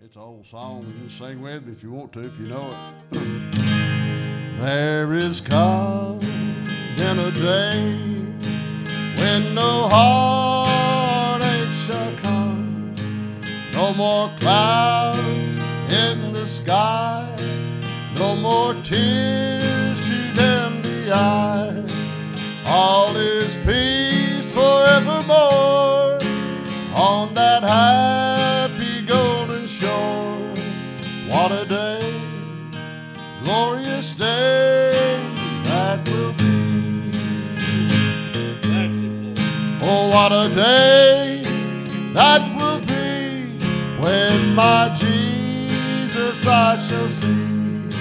It's an old song. You can sing with me if you want to, if you know it. there is coming a day when no heartache shall come, no more clouds in the sky, no more tears glorious day that will be. Oh, what a day that will be when my Jesus I shall see,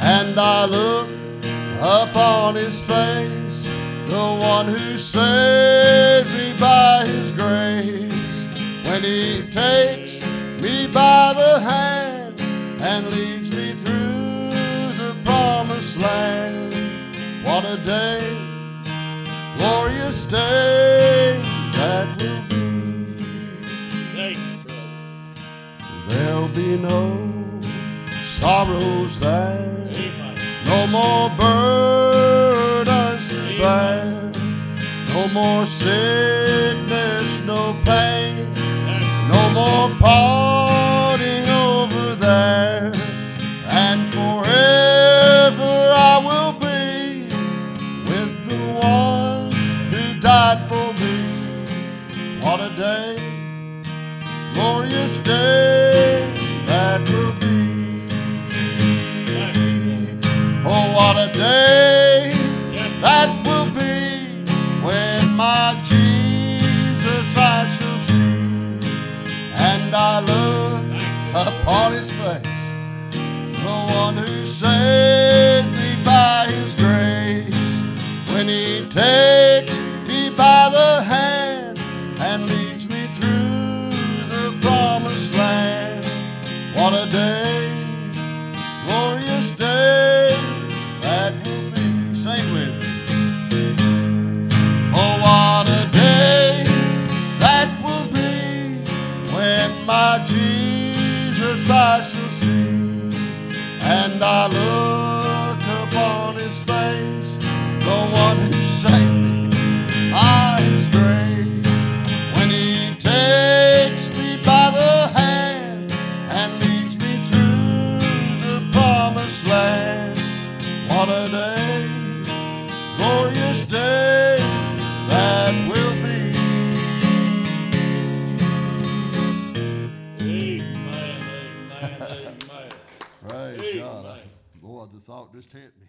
and I look upon his face, the one who saved me by his grace, when he takes me by the hand and leads me through promised land. What a day, glorious day that will be. Thank you, brother. There'll be no sorrows there, no more burdens to bear, no more sickness, no pain, no more parting glorious day that will be. Oh, what a day that will be when my Jesus I shall see, and I look upon his face, the one who saved me by his grace, when he takes me by the hand and leads day, glorious day that will be. Sing with me. Oh, what a day that will be when my Jesus I shall see, and I look What a day, glorious day that will be. Amen, amen, amen. Praise Amen. God. I, boy, the thought just hit me.